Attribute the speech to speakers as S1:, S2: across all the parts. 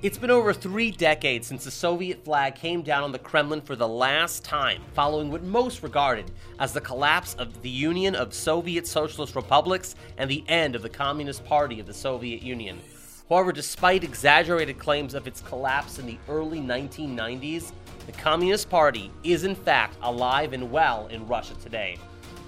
S1: It's been over three decades since the Soviet flag came down on the Kremlin for the last time, following what most regarded as the collapse of the Union of Soviet Socialist Republics and the end of the Communist Party of the Soviet Union. However, despite exaggerated claims of its collapse in the early 1990s, the Communist Party is in fact alive and well in Russia today.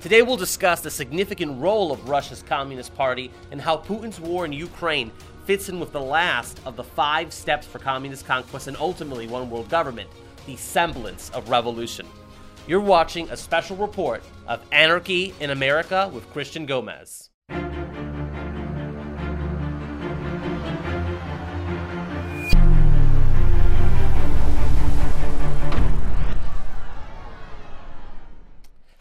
S1: Today, we'll discuss the significant role of Russia's Communist Party and how Putin's war in Ukraine fits in with the last of the five steps for communist conquest and ultimately one world government the semblance of revolution. You're watching a special report of Anarchy & America with Christian Gomez.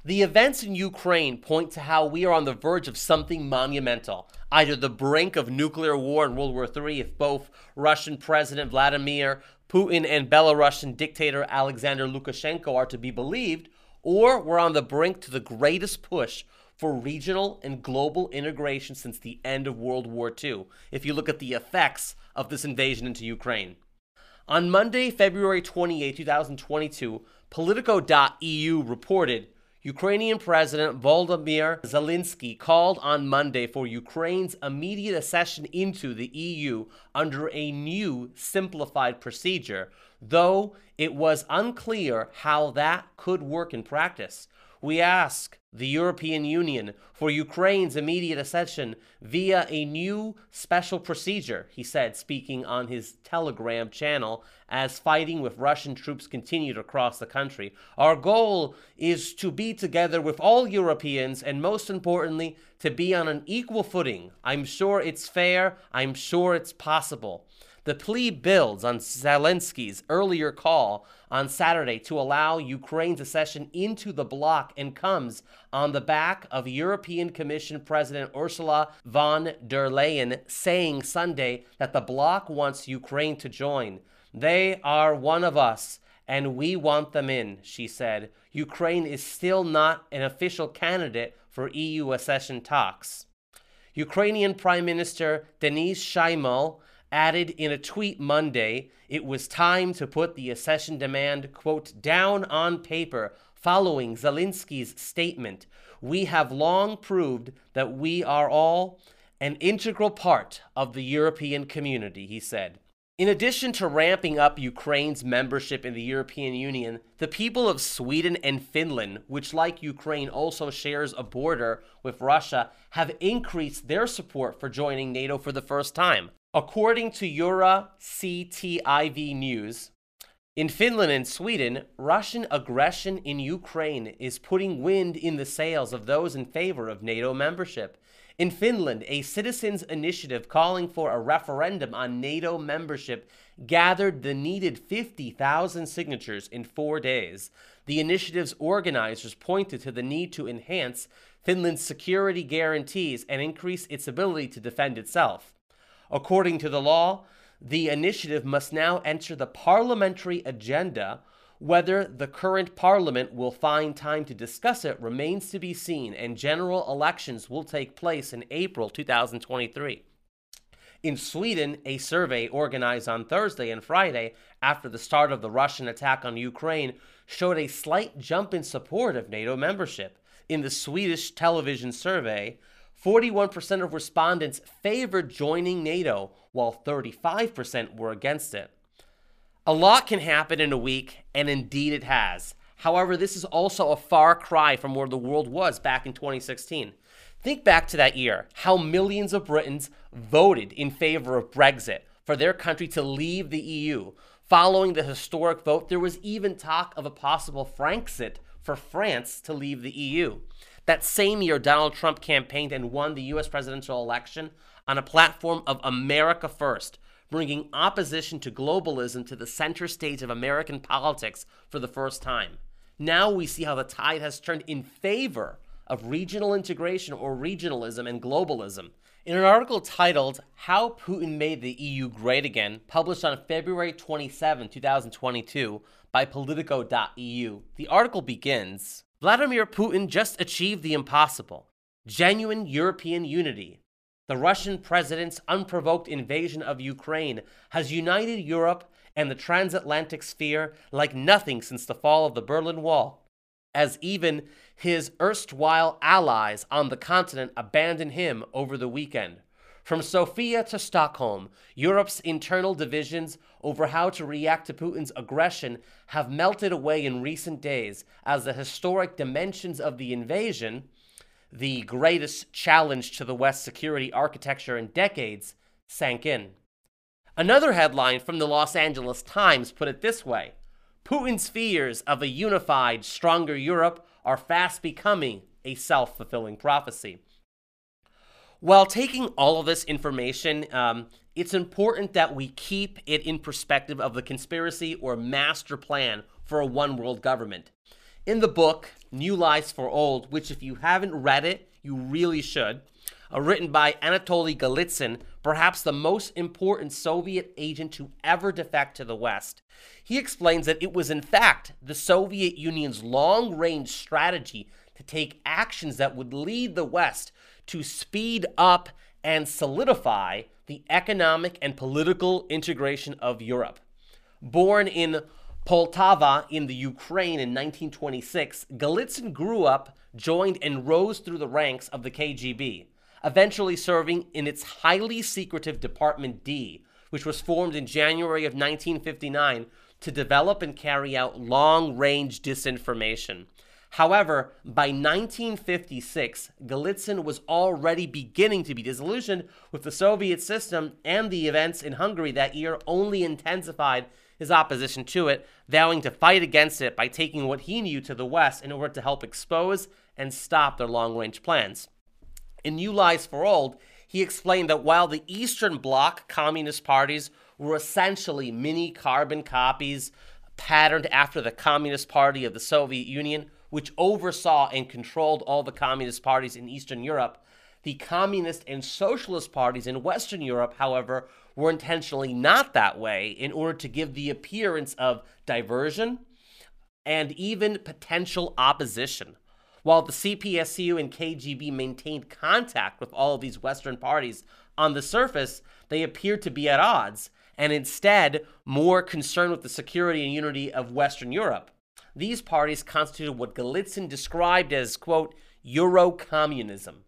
S1: The events in Ukraine point to how we are on the verge of something monumental, either the brink of nuclear war in World War III if both Russian President Vladimir Putin and Belarusian dictator Alexander Lukashenko are to be believed, or we're on the brink to the greatest push for regional and global integration since the end of World War II, if you look at the effects of this invasion into Ukraine. On Monday, February 28, 2022, Politico.eu reported Ukrainian President Volodymyr Zelensky called on Monday for Ukraine's immediate accession into the EU under a new simplified procedure, though it was unclear how that could work in practice. We ask the European Union for Ukraine's immediate accession via a new special procedure, he said, speaking on his Telegram channel as fighting with Russian troops continued across the country. Our goal is to be together with all Europeans and, most importantly, to be on an equal footing. I'm sure it's fair, I'm sure it's possible. The plea builds on Zelensky's earlier call on Saturday to allow Ukraine's accession into the bloc and comes on the back of European Commission President Ursula von der Leyen saying Sunday that the bloc wants Ukraine to join. They are one of us and we want them in, she said. Ukraine is still not an official candidate for EU accession talks. Ukrainian Prime Minister Denis Shmyhal added in a tweet Monday it was time to put the accession demand, quote, down on paper following Zelensky's statement. We have long proved that we are all an integral part of the European community, he said. In addition to ramping up Ukraine's membership in the European Union, the people of Sweden and Finland, which like Ukraine also shares a border with Russia, have increased their support for joining NATO for the first time. According to Eura CTIV News, in Finland and Sweden, Russian aggression in Ukraine is putting wind in the sails of those in favor of NATO membership. In Finland, a citizens' initiative calling for a referendum on NATO membership gathered the needed 50,000 signatures in four days. The initiative's organizers pointed to the need to enhance Finland's security guarantees and increase its ability to defend itself. According to the law, the initiative must now enter the parliamentary agenda. Whether the current parliament will find time to discuss it remains to be seen, and general elections will take place in April 2023. In Sweden, a survey organized on Thursday and Friday after the start of the Russian attack on Ukraine showed a slight jump in support of NATO membership. In the Swedish television survey, 41% of respondents favored joining NATO, while 35% were against it. A lot can happen in a week, and indeed it has. However, this is also a far cry from where the world was back in 2016. Think back to that year, how millions of Britons voted in favor of Brexit, for their country to leave the EU. Following the historic vote, there was even talk of a possible Franksit for France to leave the EU. That same year, Donald Trump campaigned and won the U.S. presidential election on a platform of America First, bringing opposition to globalism to the center stage of American politics for the first time. Now we see how the tide has turned in favor of regional integration or regionalism and globalism. In an article titled How Putin Made the EU Great Again, published on February 27, 2022, by Politico.eu, the article begins Vladimir Putin just achieved the impossible genuine European unity. The Russian president's unprovoked invasion of Ukraine has united Europe and the transatlantic sphere like nothing since the fall of the Berlin Wall, as even his erstwhile allies on the continent abandoned him over the weekend. From Sofia to Stockholm, Europe's internal divisions over how to react to Putin's aggression have melted away in recent days as the historic dimensions of the invasion, the greatest challenge to the West's security architecture in decades, sank in. Another headline from the Los Angeles Times put it this way Putin's fears of a unified, stronger Europe are fast becoming a self fulfilling prophecy. While taking all of this information, um, it's important that we keep it in perspective of the conspiracy or master plan for a one world government. In the book, New Lies for Old, which if you haven't read it, you really should, uh, written by Anatoly Golitsyn, perhaps the most important Soviet agent to ever defect to the West. He explains that it was, in fact, the Soviet Union's long range strategy to take actions that would lead the West to speed up and solidify the economic and political integration of Europe. Born in Poltava in the Ukraine in 1926, Golitsyn grew up, joined, and rose through the ranks of the KGB, eventually serving in its highly secretive Department D, which was formed in January of 1959 to develop and carry out long range disinformation. However, by 1956, Golitsyn was already beginning to be disillusioned with the Soviet system, and the events in Hungary that year only intensified his opposition to it, vowing to fight against it by taking what he knew to the West in order to help expose and stop their long range plans. In New Lies for Old, he explained that while the Eastern Bloc communist parties were essentially mini carbon copies patterned after the Communist Party of the Soviet Union, which oversaw and controlled all the communist parties in Eastern Europe. The communist and socialist parties in Western Europe, however, were intentionally not that way in order to give the appearance of diversion and even potential opposition. While the CPSU and KGB maintained contact with all of these Western parties, on the surface, they appeared to be at odds, and instead more concerned with the security and unity of Western Europe. These parties constituted what Golitsyn described as, quote, Euro communism.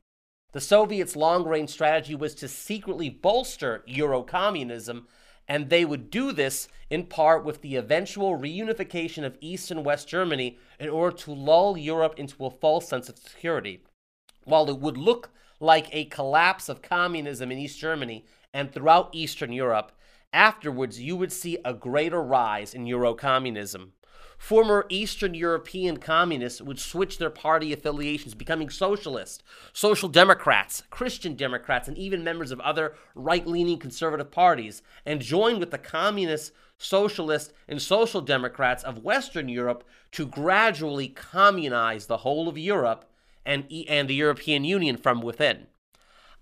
S1: The Soviets' long range strategy was to secretly bolster Euro communism, and they would do this in part with the eventual reunification of East and West Germany in order to lull Europe into a false sense of security. While it would look like a collapse of communism in East Germany and throughout Eastern Europe, afterwards you would see a greater rise in Euro communism. Former Eastern European communists would switch their party affiliations, becoming socialists, social democrats, Christian Democrats, and even members of other right leaning conservative parties, and join with the communist, socialist, and social democrats of Western Europe to gradually communize the whole of Europe and, and the European Union from within.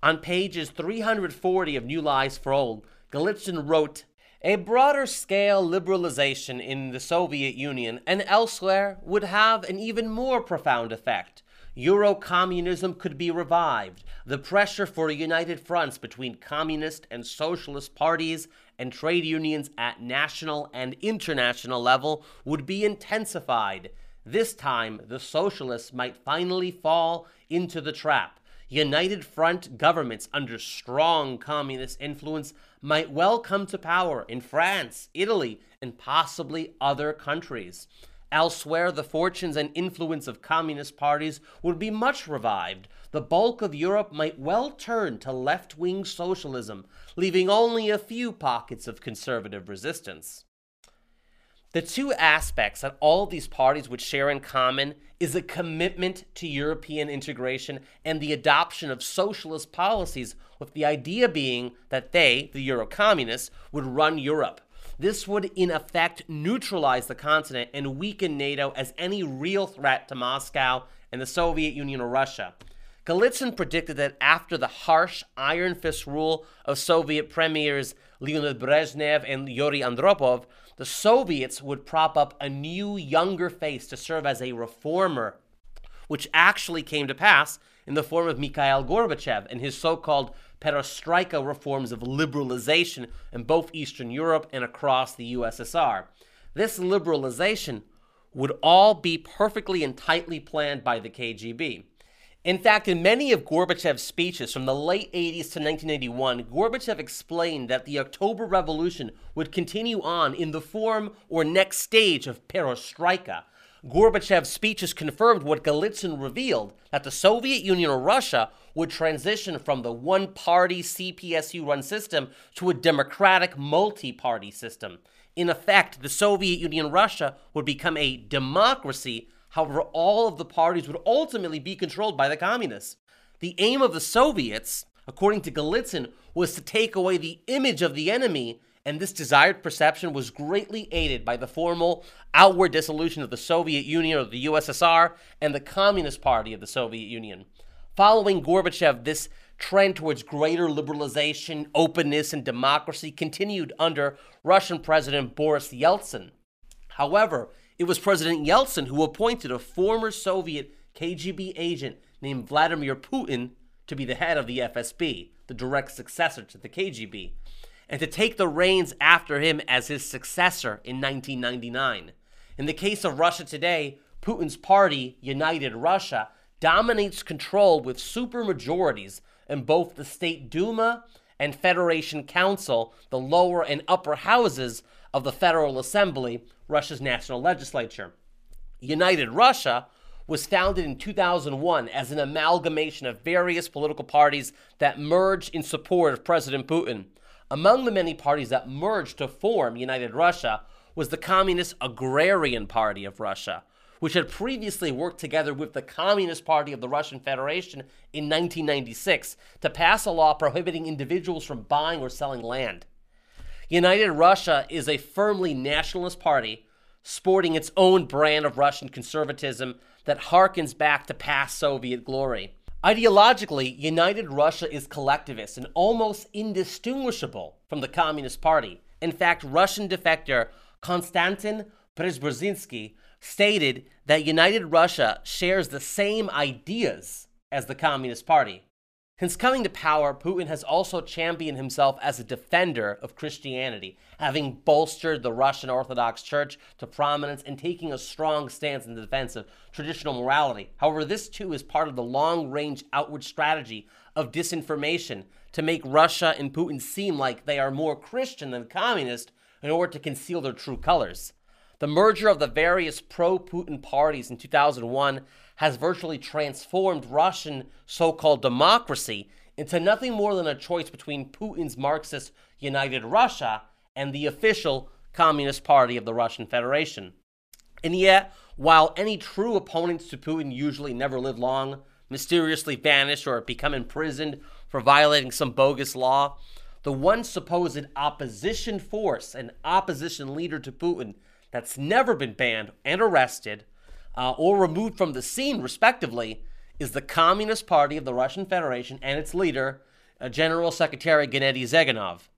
S1: On pages 340 of New Lies for Old, Golitsyn wrote a broader scale liberalization in the Soviet Union and elsewhere would have an even more profound effect. Euro communism could be revived. The pressure for united fronts between communist and socialist parties and trade unions at national and international level would be intensified. This time, the socialists might finally fall into the trap. United front governments under strong communist influence might well come to power in France, Italy, and possibly other countries. Elsewhere, the fortunes and influence of communist parties would be much revived. The bulk of Europe might well turn to left wing socialism, leaving only a few pockets of conservative resistance. The two aspects that all of these parties would share in common is a commitment to European integration and the adoption of socialist policies, with the idea being that they, the Euro communists, would run Europe. This would, in effect, neutralize the continent and weaken NATO as any real threat to Moscow and the Soviet Union or Russia. Golitsyn predicted that after the harsh, iron fist rule of Soviet premiers Leonid Brezhnev and Yuri Andropov, the Soviets would prop up a new, younger face to serve as a reformer, which actually came to pass in the form of Mikhail Gorbachev and his so called perestroika reforms of liberalization in both Eastern Europe and across the USSR. This liberalization would all be perfectly and tightly planned by the KGB. In fact, in many of Gorbachev's speeches from the late 80s to 1981, Gorbachev explained that the October Revolution would continue on in the form or next stage of perestroika. Gorbachev's speeches confirmed what Golitsyn revealed that the Soviet Union or Russia would transition from the one party CPSU run system to a democratic multi party system. In effect, the Soviet Union Russia would become a democracy However, all of the parties would ultimately be controlled by the communists. The aim of the Soviets, according to Golitsyn, was to take away the image of the enemy, and this desired perception was greatly aided by the formal outward dissolution of the Soviet Union or the USSR and the Communist Party of the Soviet Union. Following Gorbachev, this trend towards greater liberalization, openness, and democracy continued under Russian President Boris Yeltsin. However, it was President Yeltsin who appointed a former Soviet KGB agent named Vladimir Putin to be the head of the FSB, the direct successor to the KGB, and to take the reins after him as his successor in 1999. In the case of Russia today, Putin's party, United Russia, dominates control with supermajorities in both the State Duma and Federation Council, the lower and upper houses of the Federal Assembly, Russia's national legislature. United Russia was founded in 2001 as an amalgamation of various political parties that merged in support of President Putin. Among the many parties that merged to form United Russia was the Communist Agrarian Party of Russia, which had previously worked together with the Communist Party of the Russian Federation in 1996 to pass a law prohibiting individuals from buying or selling land. United Russia is a firmly nationalist party sporting its own brand of Russian conservatism that harkens back to past Soviet glory. Ideologically, United Russia is collectivist and almost indistinguishable from the Communist Party. In fact, Russian defector Konstantin Preobrazhensky stated that United Russia shares the same ideas as the Communist Party. Since coming to power, Putin has also championed himself as a defender of Christianity, having bolstered the Russian Orthodox Church to prominence and taking a strong stance in the defense of traditional morality. However, this too is part of the long range outward strategy of disinformation to make Russia and Putin seem like they are more Christian than communist in order to conceal their true colors. The merger of the various pro Putin parties in 2001 has virtually transformed Russian so called democracy into nothing more than a choice between Putin's Marxist United Russia and the official Communist Party of the Russian Federation. And yet, while any true opponents to Putin usually never live long, mysteriously vanish, or become imprisoned for violating some bogus law, the one supposed opposition force and opposition leader to Putin that's never been banned and arrested uh, or removed from the scene, respectively, is the Communist Party of the Russian Federation and its leader, uh, General Secretary Gennady Zyuganov.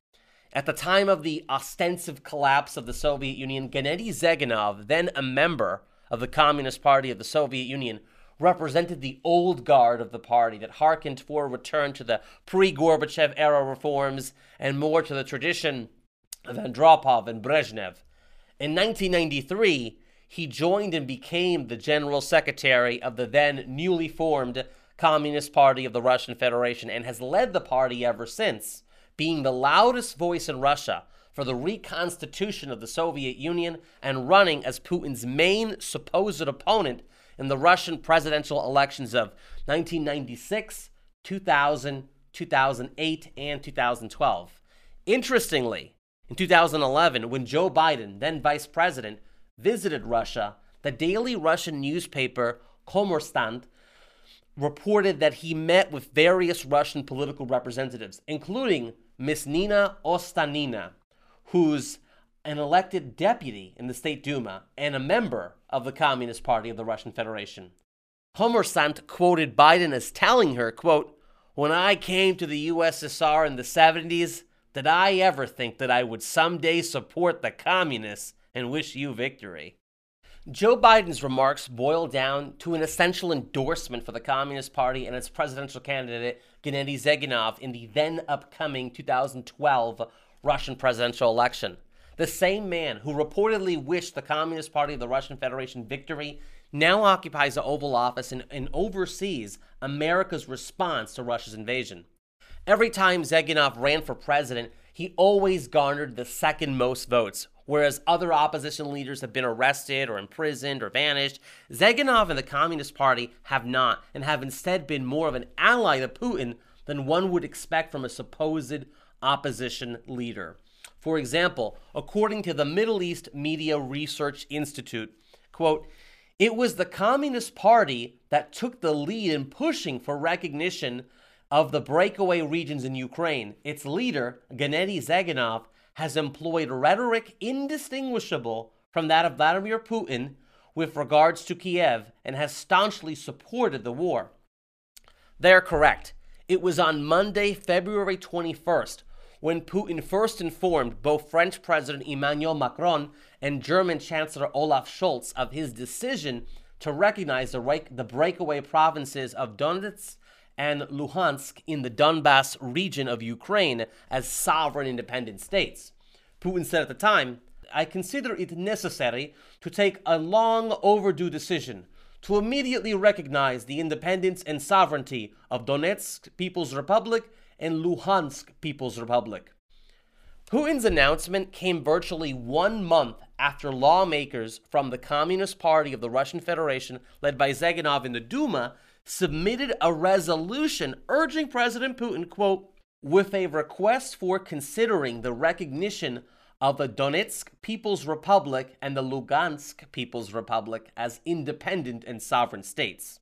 S1: At the time of the ostensive collapse of the Soviet Union, Gennady Zyuganov, then a member of the Communist Party of the Soviet Union, represented the old guard of the party that hearkened for a return to the pre Gorbachev era reforms and more to the tradition of Andropov and Brezhnev. In 1993, he joined and became the general secretary of the then newly formed Communist Party of the Russian Federation and has led the party ever since, being the loudest voice in Russia for the reconstitution of the Soviet Union and running as Putin's main supposed opponent in the Russian presidential elections of 1996, 2000, 2008, and 2012. Interestingly, in 2011, when Joe Biden, then vice president, visited Russia, the daily Russian newspaper Kommersant reported that he met with various Russian political representatives, including Miss Nina Ostanina, who's an elected deputy in the State Duma and a member of the Communist Party of the Russian Federation. Kommersant quoted Biden as telling her, quote, When I came to the USSR in the 70s, did I ever think that I would someday support the communists and wish you victory. Joe Biden's remarks boil down to an essential endorsement for the Communist Party and its presidential candidate, Gennady Zyuganov, in the then upcoming 2012 Russian presidential election. The same man who reportedly wished the Communist Party of the Russian Federation victory now occupies the Oval Office and, and oversees America's response to Russia's invasion. Every time Zyuganov ran for president, he always garnered the second most votes, whereas other opposition leaders have been arrested or imprisoned or vanished. Zyuganov and the Communist Party have not, and have instead been more of an ally to Putin than one would expect from a supposed opposition leader. For example, according to the Middle East Media Research Institute, quote, it was the Communist Party that took the lead in pushing for recognition of the breakaway regions in Ukraine. Its leader, Gennady Zyuganov, has employed rhetoric indistinguishable from that of Vladimir Putin with regards to Kiev and has staunchly supported the war. They're correct. It was on Monday, February 21st, when Putin first informed both French President Emmanuel Macron and German Chancellor Olaf Scholz of his decision to recognize the, the breakaway provinces of Donetsk and Luhansk in the Donbass region of Ukraine as sovereign independent states. Putin said at the time, I consider it necessary to take a long overdue decision to immediately recognize the independence and sovereignty of Donetsk People's Republic and Luhansk People's Republic. Putin's announcement came virtually one month after lawmakers from the Communist Party of the Russian Federation, led by Zyuganov in the Duma, submitted a resolution urging President Putin, quote, with a request for considering the recognition of the Donetsk People's Republic and the Lugansk People's Republic as independent and sovereign states.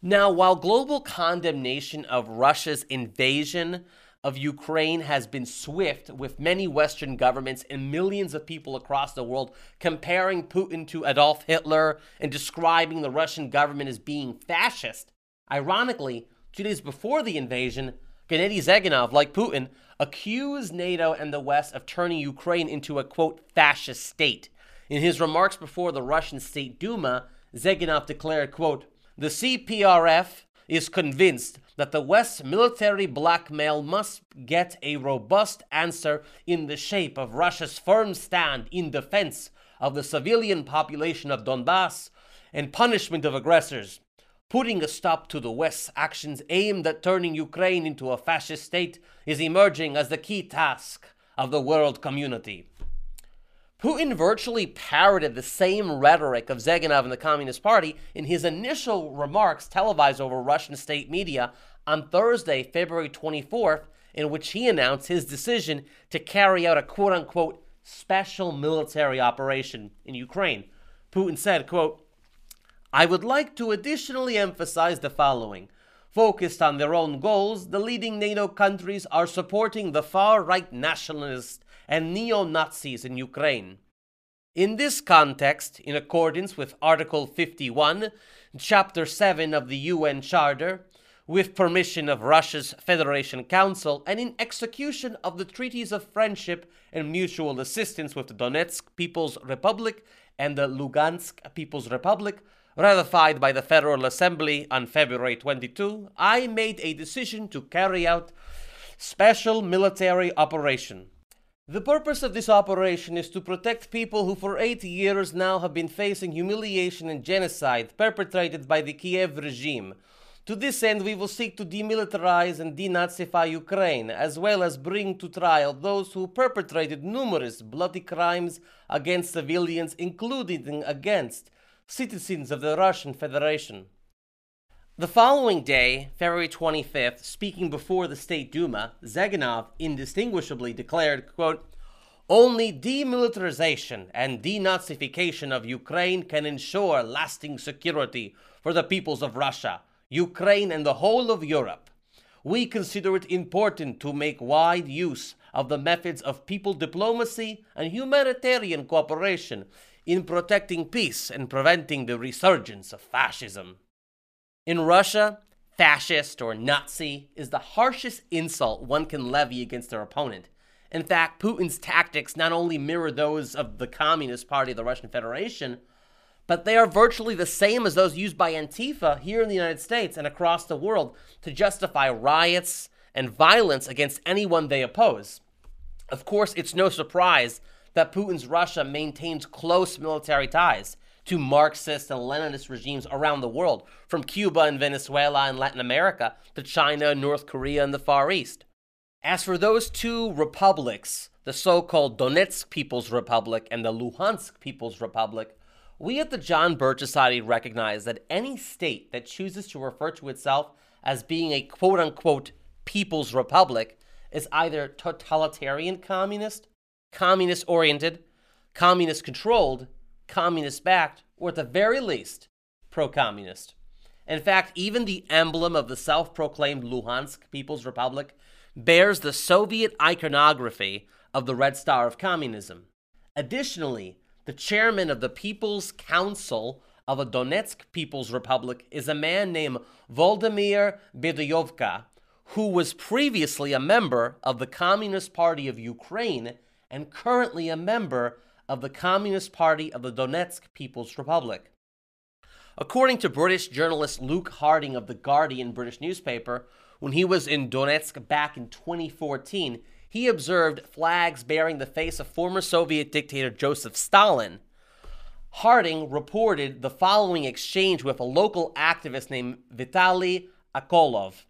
S1: Now, while global condemnation of Russia's invasion of Ukraine has been swift, with many Western governments and millions of people across the world comparing Putin to Adolf Hitler and describing the Russian government as being fascist. Ironically, two days before the invasion, Gennady Zyuganov, like Putin, accused NATO and the West of turning Ukraine into a quote fascist state. In his remarks before the Russian State Duma, Zyuganov declared, quote, "The CPRF is convinced that the West's military blackmail must get a robust answer in the shape of Russia's firm stand in defense of the civilian population of Donbass and punishment of aggressors. Putting a stop to the West's actions aimed at turning Ukraine into a fascist state is emerging as the key task of the world community. Putin virtually parroted the same rhetoric of Zyuganov and the Communist Party in his initial remarks televised over Russian state media on Thursday, February 24th, in which he announced his decision to carry out a quote unquote special military operation in Ukraine. Putin said, quote, I would like to additionally emphasize the following. Focused on their own goals, the leading NATO countries are supporting the far right nationalists and neo Nazis in Ukraine. In this context, in accordance with Article 51, Chapter 7 of the UN Charter, with permission of Russia's Federation Council, and in execution of the treaties of friendship and mutual assistance with the Donetsk People's Republic and the Lugansk People's Republic, ratified by the Federal Assembly on February 22, I made a decision to carry out special military operation the purpose of this operation is to protect people who for eight years now have been facing humiliation and genocide perpetrated by the Kiev regime. To this end, we will seek to demilitarize and denazify Ukraine, as well as bring to trial those who perpetrated numerous bloody crimes against civilians, including against citizens of the Russian Federation. The following day, February 25th, speaking before the State Duma, Zyuganov indistinguishably declared, quote, only demilitarization and denazification of Ukraine can ensure lasting security for the peoples of Russia, Ukraine, and the whole of Europe. We consider it important to make wide use of the methods of people diplomacy and humanitarian cooperation in protecting peace and preventing the resurgence of fascism. In Russia, fascist or Nazi is the harshest insult one can levy against their opponent. In fact, Putin's tactics not only mirror those of the Communist Party of the Russian Federation, but they are virtually the same as those used by Antifa here in the United States and across the world to justify riots and violence against anyone they oppose. Of course, it's no surprise that Putin's Russia maintains close military ties to Marxist and Leninist regimes around the world, from Cuba and Venezuela and Latin America to China, North Korea, and the Far East. As for those two republics, the so called Donetsk People's Republic and the Luhansk People's Republic, we at the John Birch Society recognize that any state that chooses to refer to itself as being a quote unquote People's Republic is either totalitarian communist, communist oriented, communist controlled, communist backed, or at the very least, pro communist. In fact, even the emblem of the self proclaimed Luhansk People's Republic bears the Soviet iconography of the Red Star of Communism. Additionally, the chairman of the People's Council of the Donetsk People's Republic is a man named Volodymyr Bidyovka, who was previously a member of the Communist Party of Ukraine and currently a member of the Communist Party of the Donetsk People's Republic. According to British journalist Luke Harding of The Guardian British newspaper, when he was in Donetsk back in 2014, he observed flags bearing the face of former Soviet dictator Joseph Stalin. Harding reported the following exchange with a local activist named Vitaly Akolov.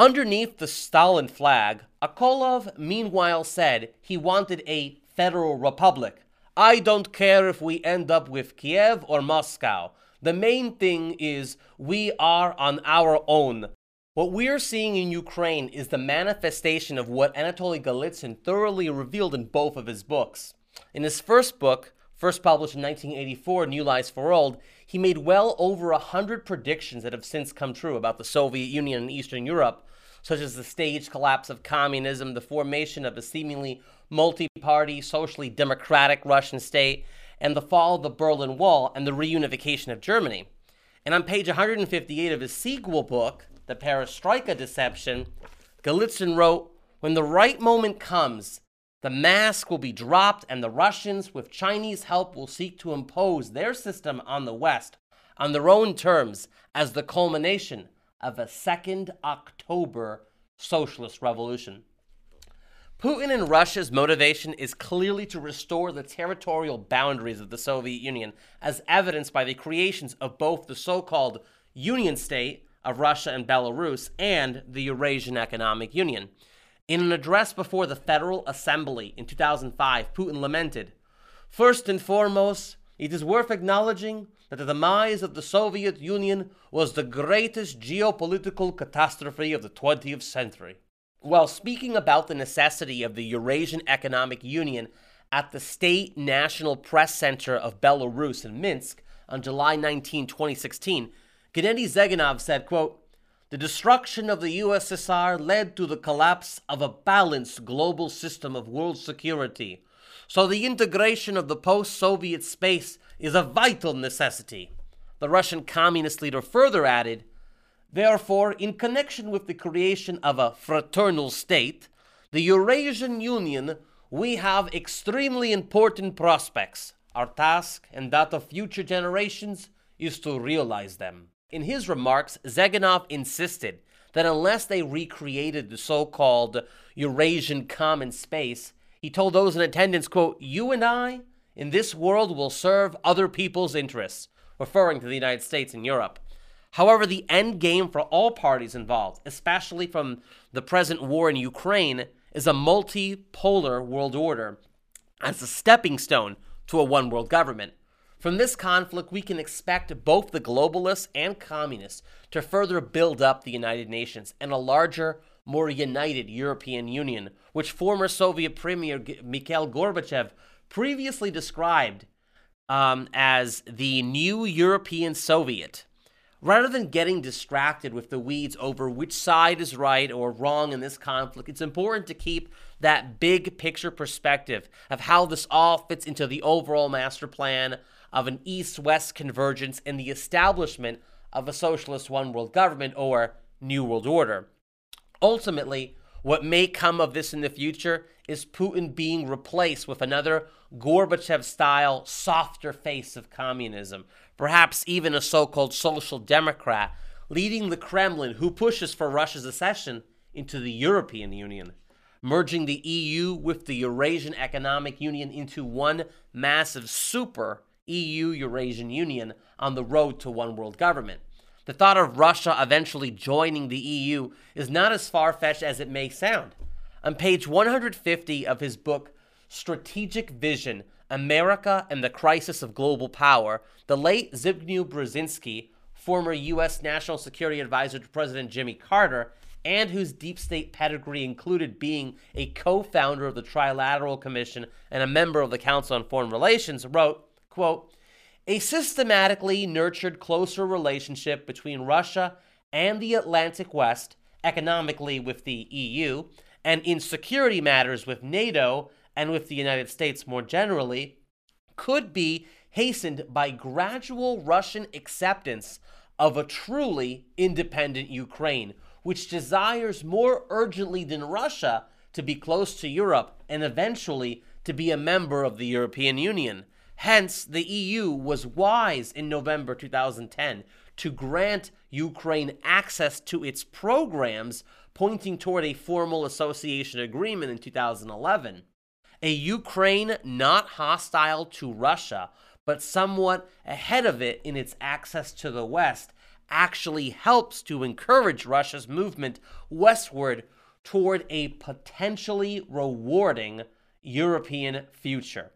S1: Underneath the Stalin flag, Akolov meanwhile said he wanted a federal republic. I don't care if we end up with Kiev or Moscow. The main thing is we are on our own. What we're seeing in Ukraine is the manifestation of what Anatoly Golitsyn thoroughly revealed in both of his books. In his first book, first published in 1984, New Lies for Old, he made well over a hundred predictions that have since come true about the Soviet Union and Eastern Europe, such as the staged collapse of communism, the formation of a seemingly multi party, socially democratic Russian state, and the fall of the Berlin Wall and the reunification of Germany. And on page 158 of his sequel book, The Perestroika Deception, Golitsyn wrote When the right moment comes, the mask will be dropped, and the Russians, with Chinese help, will seek to impose their system on the West on their own terms as the culmination of a second October socialist revolution. Putin and Russia's motivation is clearly to restore the territorial boundaries of the Soviet Union, as evidenced by the creations of both the so called Union State of Russia and Belarus and the Eurasian Economic Union. In an address before the Federal Assembly in 2005, Putin lamented First and foremost, it is worth acknowledging that the demise of the Soviet Union was the greatest geopolitical catastrophe of the 20th century. While speaking about the necessity of the Eurasian Economic Union at the State National Press Center of Belarus in Minsk on July 19, 2016, Gennady Zyuganov said, quote, The destruction of the USSR led to the collapse of a balanced global system of world security. So the integration of the post-Soviet space is a vital necessity. The Russian communist leader further added, Therefore, in connection with the creation of a fraternal state, the Eurasian Union, we have extremely important prospects. Our task and that of future generations is to realize them. In his remarks, Zyuganov insisted that unless they recreated the so called Eurasian common space, he told those in attendance, quote, You and I in this world will serve other people's interests, referring to the United States and Europe. However, the end game for all parties involved, especially from the present war in Ukraine, is a multipolar world order as a stepping stone to a one world government. From this conflict, we can expect both the globalists and communists to further build up the United Nations and a larger, more united European Union, which former Soviet Premier Mikhail Gorbachev previously described um, as the new European Soviet. Rather than getting distracted with the weeds over which side is right or wrong in this conflict, it's important to keep that big picture perspective of how this all fits into the overall master plan of an east west convergence and the establishment of a socialist one world government or new world order. Ultimately, what may come of this in the future is Putin being replaced with another Gorbachev style, softer face of communism, perhaps even a so called social democrat, leading the Kremlin, who pushes for Russia's accession into the European Union, merging the EU with the Eurasian Economic Union into one massive super EU Eurasian Union on the road to one world government. The thought of Russia eventually joining the EU is not as far fetched as it may sound. On page 150 of his book, Strategic Vision America and the Crisis of Global Power, the late Zbigniew Brzezinski, former U.S. National Security Advisor to President Jimmy Carter, and whose deep state pedigree included being a co founder of the Trilateral Commission and a member of the Council on Foreign Relations, wrote, quote, a systematically nurtured closer relationship between Russia and the Atlantic West, economically with the EU, and in security matters with NATO and with the United States more generally, could be hastened by gradual Russian acceptance of a truly independent Ukraine, which desires more urgently than Russia to be close to Europe and eventually to be a member of the European Union. Hence, the EU was wise in November 2010 to grant Ukraine access to its programs, pointing toward a formal association agreement in 2011. A Ukraine not hostile to Russia, but somewhat ahead of it in its access to the West, actually helps to encourage Russia's movement westward toward a potentially rewarding European future.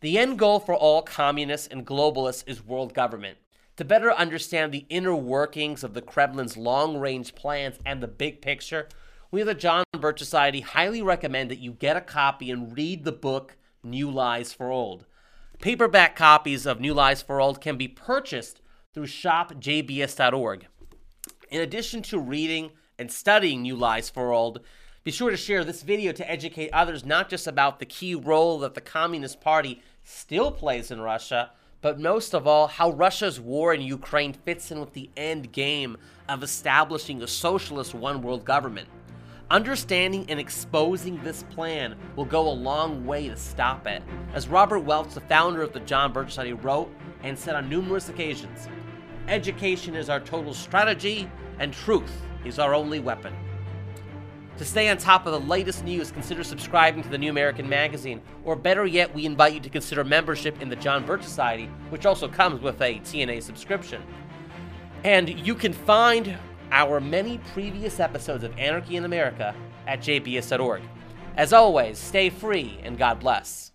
S1: The end goal for all communists and globalists is world government. To better understand the inner workings of the Kremlin's long range plans and the big picture, we at the John Birch Society highly recommend that you get a copy and read the book New Lies for Old. Paperback copies of New Lies for Old can be purchased through shopjbs.org. In addition to reading and studying New Lies for Old, be sure to share this video to educate others not just about the key role that the Communist Party still plays in Russia, but most of all, how Russia's war in Ukraine fits in with the end game of establishing a socialist one world government. Understanding and exposing this plan will go a long way to stop it. As Robert Welch, the founder of the John Birch Society, wrote and said on numerous occasions, education is our total strategy, and truth is our only weapon. To stay on top of the latest news, consider subscribing to the New American Magazine, or better yet, we invite you to consider membership in the John Birch Society, which also comes with a TNA subscription. And you can find our many previous episodes of Anarchy & America at jbs.org. As always, stay free and God bless.